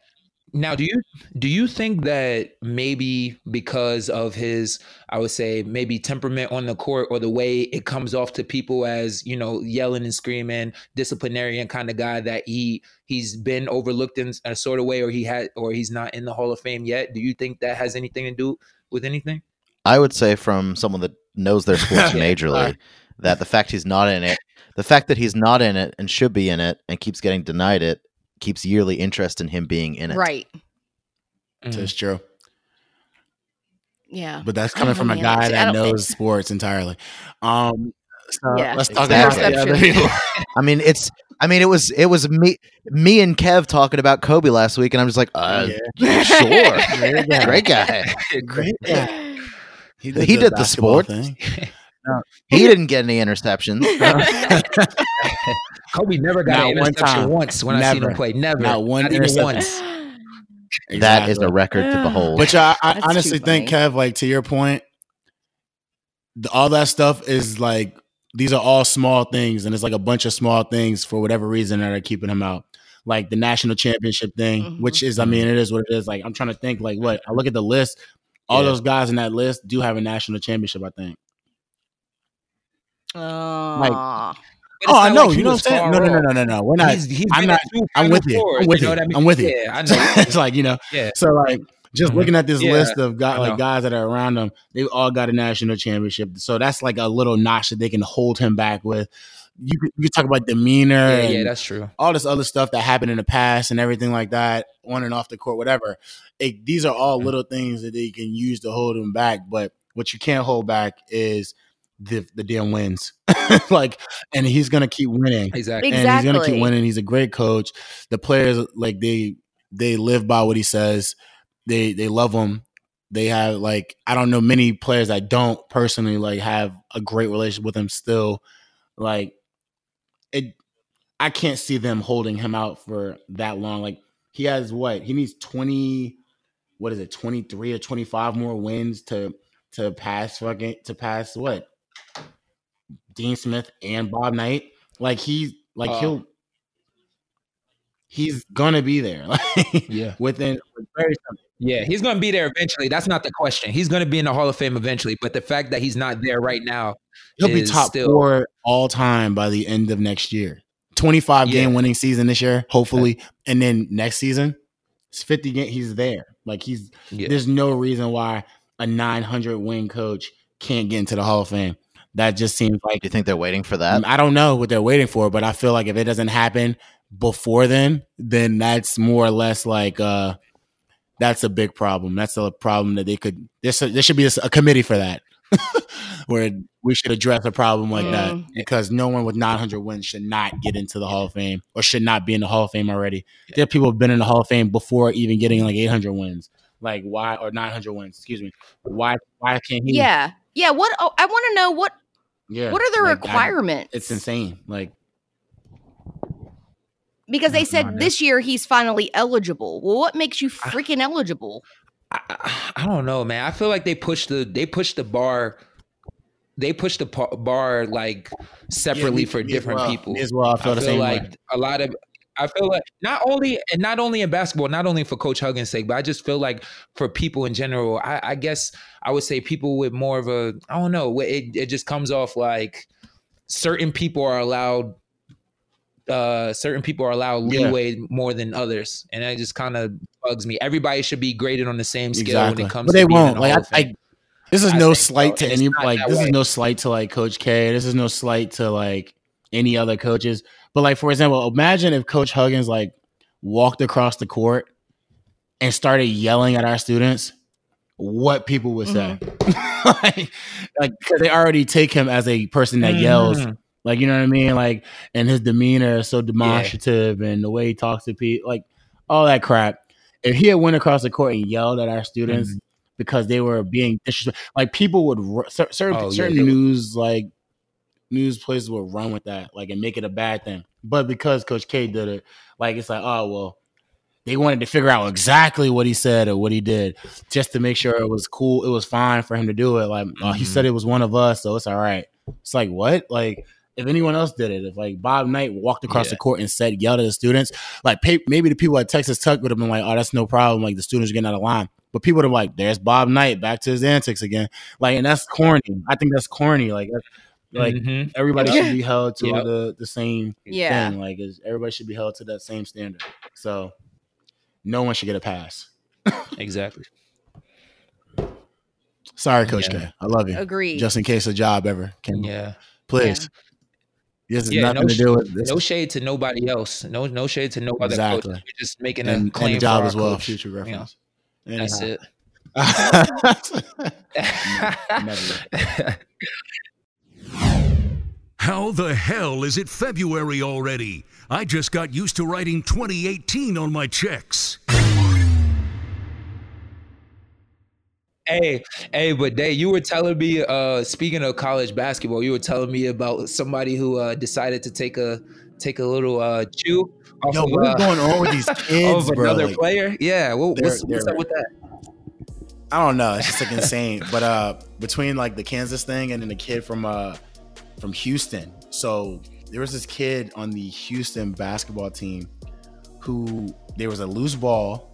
Now, do you do you think that maybe because of his, I would say, maybe temperament on the court or the way it comes off to people as you know yelling and screaming, disciplinarian kind of guy that he he's been overlooked in a sort of way, or he had, or he's not in the Hall of Fame yet? Do you think that has anything to do with anything?
I would say from someone that knows their (laughs) sports majorly that the fact he's not in it, the fact that he's not in it and should be in it and keeps getting denied it, keeps yearly interest in him being in it.
Right.
Mhm.
It's true.
Yeah.
But that's coming from a guy that
don't
knows sports entirely. Um, so
Yeah.
let's talk
Exactly.
about the other people.
I mean, it's. I mean, it was. It was me, me and Kev talking about Kobe last week, and I'm just like, uh,
Yeah. (laughs)
sure,
Great guy.
great guy.
Great guy. (laughs) He
He did the
basketball (laughs)
sport. He didn't get any interceptions. (laughs)
Kobe never got
Not
an interception once when I seen him play. Never,
Not one
even
interception.
once. (laughs)
That is a
Exactly.
record to behold.
But I, I honestly think. Kev, like to your point, the, all that stuff is like these are all small things, and it's like a bunch of small things for whatever reason that are keeping him out. Like the national championship thing,
Mhm.
which is, I mean, it is what it is. Like I'm trying to think, like what I look at the list, all
Yeah.
those guys in that list do have a national championship. I think.
But
oh, I know.
like
you know what I'm saying? No, no, no, no, no, no. We're not.
He's, he's
I'm not- I'm with you. I'm with
know
you.
what I mean?
I'm with you.
Yeah, I (laughs) know.
it's like you know.
Yeah.
So like just
Mhm.
looking at this
Yeah,
list of guys, like guys that are around him, they all got a national championship. So that's like a little notch that they can hold him back with. you could, you could talk about demeanor
Yeah,
and
yeah, that's true.
all this other stuff that happened in the past and everything like that, on and off the court, whatever. It, these are all
Mhm.
little things that they can use to hold him back. But what you can't hold back is the the damn wins. (laughs) like, and he's gonna keep winning.
Exactly.
And he's gonna keep winning. He's a great coach. The players like they they live by what he says. They they love him. They have like I don't know many players that don't personally like have a great relationship with him still. Like it I can't see them holding him out for that long. Like he has what? He needs 20 what is it? 23 or 25 more wins to to pass fucking to pass what? Dean Smith and Bob Knight. Like he like
Uh,
he'll he's gonna be there. Like (laughs)
Yeah.
within very
Yeah, he's to be there eventually. That's not the question. He's to be in the Hall of Fame eventually. But the fact that he's not there right now,
he'll be top
still-
four all time by the end of next year. 25
Yeah.
game winning season this year, hopefully. And then next season, it's 50 game he's there. Like he's
yeah,
there's no reason why a 900 win coach can't get into the Hall of Fame. That just seems like
Do you think they're waiting for that?
I don't know what they're waiting for, but I feel like if it doesn't happen before then, then that's more or less like uh that's a big problem. That's a problem that they could there should, there should be a, a committee for that. (laughs) Where we should address a problem like that
Mm.
because no one with 900 wins should not get into the Hall of Fame or should not be in the Hall of Fame already. There are people who've been in the Hall of Fame before even getting like 800 wins. Like why or 900 wins, excuse me. Why why can't he?
Yeah. Yeah. What oh, I want to know what
Yeah.
what are the
Like, I-
requirements?
it's insane. Like
because they said this year he's finally eligible. Well, what makes you freaking eligible?
I, I, I don't know, man. I feel like they pushed the they pushed the bar. They pushed the bar like separately
me-
for
me
different
well.
people.
Me as well. I feel the same way.
like a lot of I feel like not only and not only in basketball, not only for Coach Huggins' sake, but I just feel like for people in general, I, I guess I would say people with more of a I don't know, it it just comes off like certain people are allowed uh certain people are allowed
Yeah.
leeway more than others and that just kind of bugs me everybody should be graded on the same scale when it comes
but
to
they won't. Like I. I, this is
I
no slight
so.
to any. Like this
way.
is no slight to like Coach K. This is no slight to like any other coaches. But like for example, imagine if Coach Huggins like walked across the court and started yelling at our students. What people would say, (laughs) like, like because they already take him as a person that yells
Mhm.
like you know what I mean? Like and his demeanor is so demonstrative and the way he talks to people, like all that crap. If he had went across the court and yelled at our students
Mm-hmm.
because they were being disrespectful, like people would certain
Oh, yeah,
certain
they would.
news like news places would run with that, like and make it a bad thing. But because Coach K did it, like it's like oh well, they wanted to figure out exactly what he said or what he did just to make sure it was cool, it was fine for him to do it. Like oh, he said mm-hmm. it was one of us, so it's all right. It's like what? Like if anyone else did it, if like Bob Knight walked across
Yeah.
the court and said yelled at the students, like pay, maybe the people at Texas Tech would have been like, "Oh, that's no problem." Like the students are getting out of line, but people would have like, "There's Bob Knight back to his antics again." Like, and that's corny. I think that's corny. Like, that's, like
Mhm.
everybody
Yeah.
should be held to
Yep.
the the same
Yeah.
thing. Like, is everybody should be held to that same standard. So, no one should get a pass.
exactly
Sorry, Coach
Yeah.
K. I love you.
Agreed.
Just in case a job ever came,
yeah
please. This has
Yeah,
nothing
no
to do with this.
no shade to nobody else no no shade to no other
Exactly.
coach we're just making
and,
a claim
the job
for
as
our
well.
coach.
Future
You know,
reference.
that's it (laughs)
Never. (laughs)
How the hell is it February already? I just got used to writing 2018 on my checks.
Hey, hey, but Day, you were telling me, uh, speaking of college basketball, you were telling me about somebody who uh, decided to take a take a little uh, chew off
Yo,
of,
what is
uh,
going on with these (laughs) kids,
of
bro?
another
Like,
player. Yeah, what,
they're-
what's, what's
they're-
up with that?
I don't know. It's just like insane. But uh, between like the Kansas thing and then the kid from uh from Houston, so there was this kid on the Houston basketball team who there was a loose ball.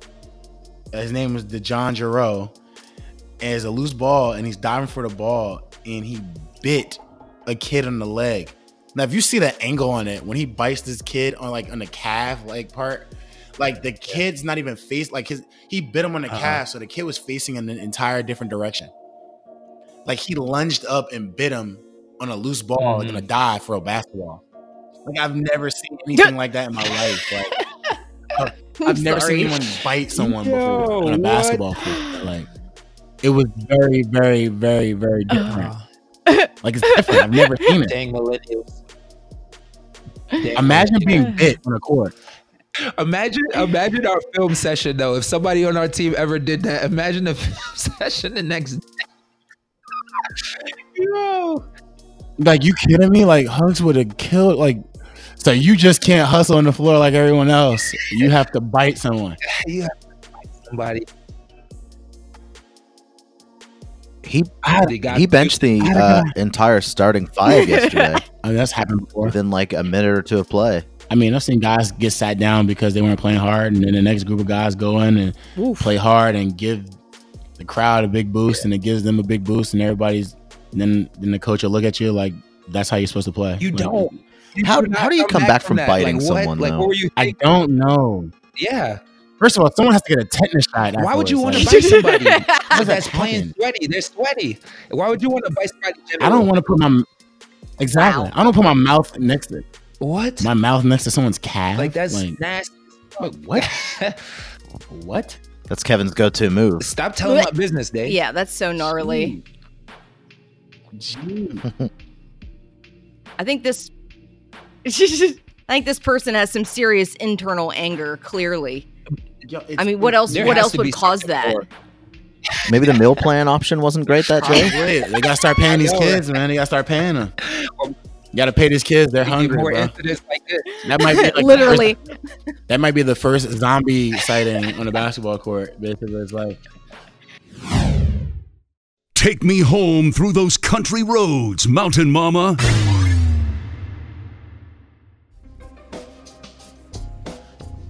His name was DeJon Jarreau, and it's a loose ball, and he's diving for the ball, and he bit a kid on the leg. Now, if you see the angle on it, when he bites this kid on like on the calf like part, like the kid's not even face like his he bit him on the
Uh-huh.
calf, so the kid was facing in an entire different direction. Like he lunged up and bit him on a loose ball, like on a
Mhm.
dive for a basketball. Like I've never seen anything like that in my life. Like (laughs) I've never seen anyone bite someone
Yo,
before on a
what?
basketball court. Like it was very, very, very, very different. (laughs) like it's different. I've never seen it.
Dang millennials. Dang
Imagine
millennials.
being bit on a court.
Imagine, imagine our film session though. If somebody on our team ever did that, imagine the (laughs) film session the next day. Yo,
Like you kidding me? Like Hugs would have killed. Like so, you just can't hustle on the floor like everyone else. You have to bite someone. (laughs)
you have to fight somebody.
He
They
he benched the
I had a
uh, entire starting five (laughs) yesterday
I mean, that's happened before.
within like a minute or two of play.
I mean, I've seen guys get sat down because they weren't playing hard, and then the next group of guys go in and play hard and give the crowd a big boost, and it gives them a big boost, and everybody's. Then then the coach will look at you like that's how you're supposed to play.
You
Like,
don't. You
How-
do
how do you come back from
that.
biting
like,
someone,
Like,
though?
what were you?
I don't know.
Yeah.
First of all, someone has to get a tetanus shot.
Why would you want to bite somebody (laughs)
does
that's playing sweaty? They're sweaty. Why would you want to bite somebody?
I don't want to put my exactly.
Wow.
I don't put my mouth next to
What?
my mouth next to someone's calf.
like that's
like,
nasty.
what? (laughs) what?
That's Kevin's go-to move.
Stop telling my business, Dave.
Yeah, that's so gnarly.
Gee.
I think this. (laughs) I think this person has some serious internal anger. Clearly,
Yo,
I mean, what else? What else would cause that?
for.
Maybe the meal plan option wasn't great that day.
Probably. They gotta start paying these kids, man. They gotta start paying them. You gotta pay these kids. They're hungry, bro.
like this.
That might be like (laughs)
Literally,
first- that might be the first zombie sighting on a basketball court. Basically, it's like
Take me home through those country roads, Mountain Mama.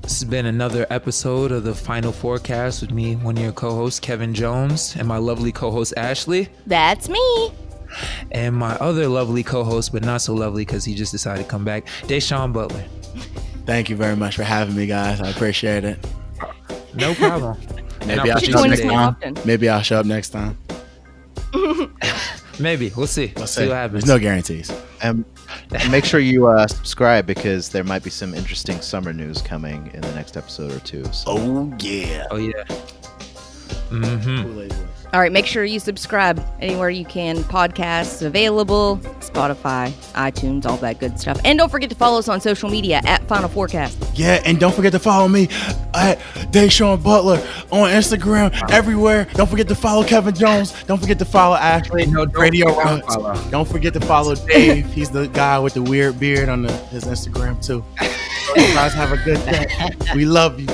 This has been another episode of the Final Fourcast with me, one of your co-hosts, Kevin Jones, and my lovely co-host Ashley,
that's me.
and my other lovely co-host, but not so lovely because he just decided to come back, Da'Sean Butler.
thank you very much for having me, guys. I appreciate it.
No problem.
Maybe
I'll
I'll
put
You
show up next time. Maybe I'll show up next time. (laughs)
Maybe we'll see.
Let's
see
see.
what happens.
There's no guarantees.
And, (laughs) and make sure you uh, subscribe because there might be some interesting summer news coming in the next episode or two. So
Oh yeah.
Oh yeah. Mm-hmm.
All right, make sure you subscribe anywhere you can. Podcasts available, Spotify, iTunes, all that good stuff. And don't forget to follow us on social media at Final Fourcast.
Yeah, and don't forget to follow me at Da'Sean Butler on Instagram, everywhere. Don't forget to follow Kevin Jones. Don't forget to follow Ashley.
No, don't
Radio
forget to follow.
Don't forget to follow Dave. He's the guy with the weird beard on the, his Instagram too. So you guys have a good day. We love you.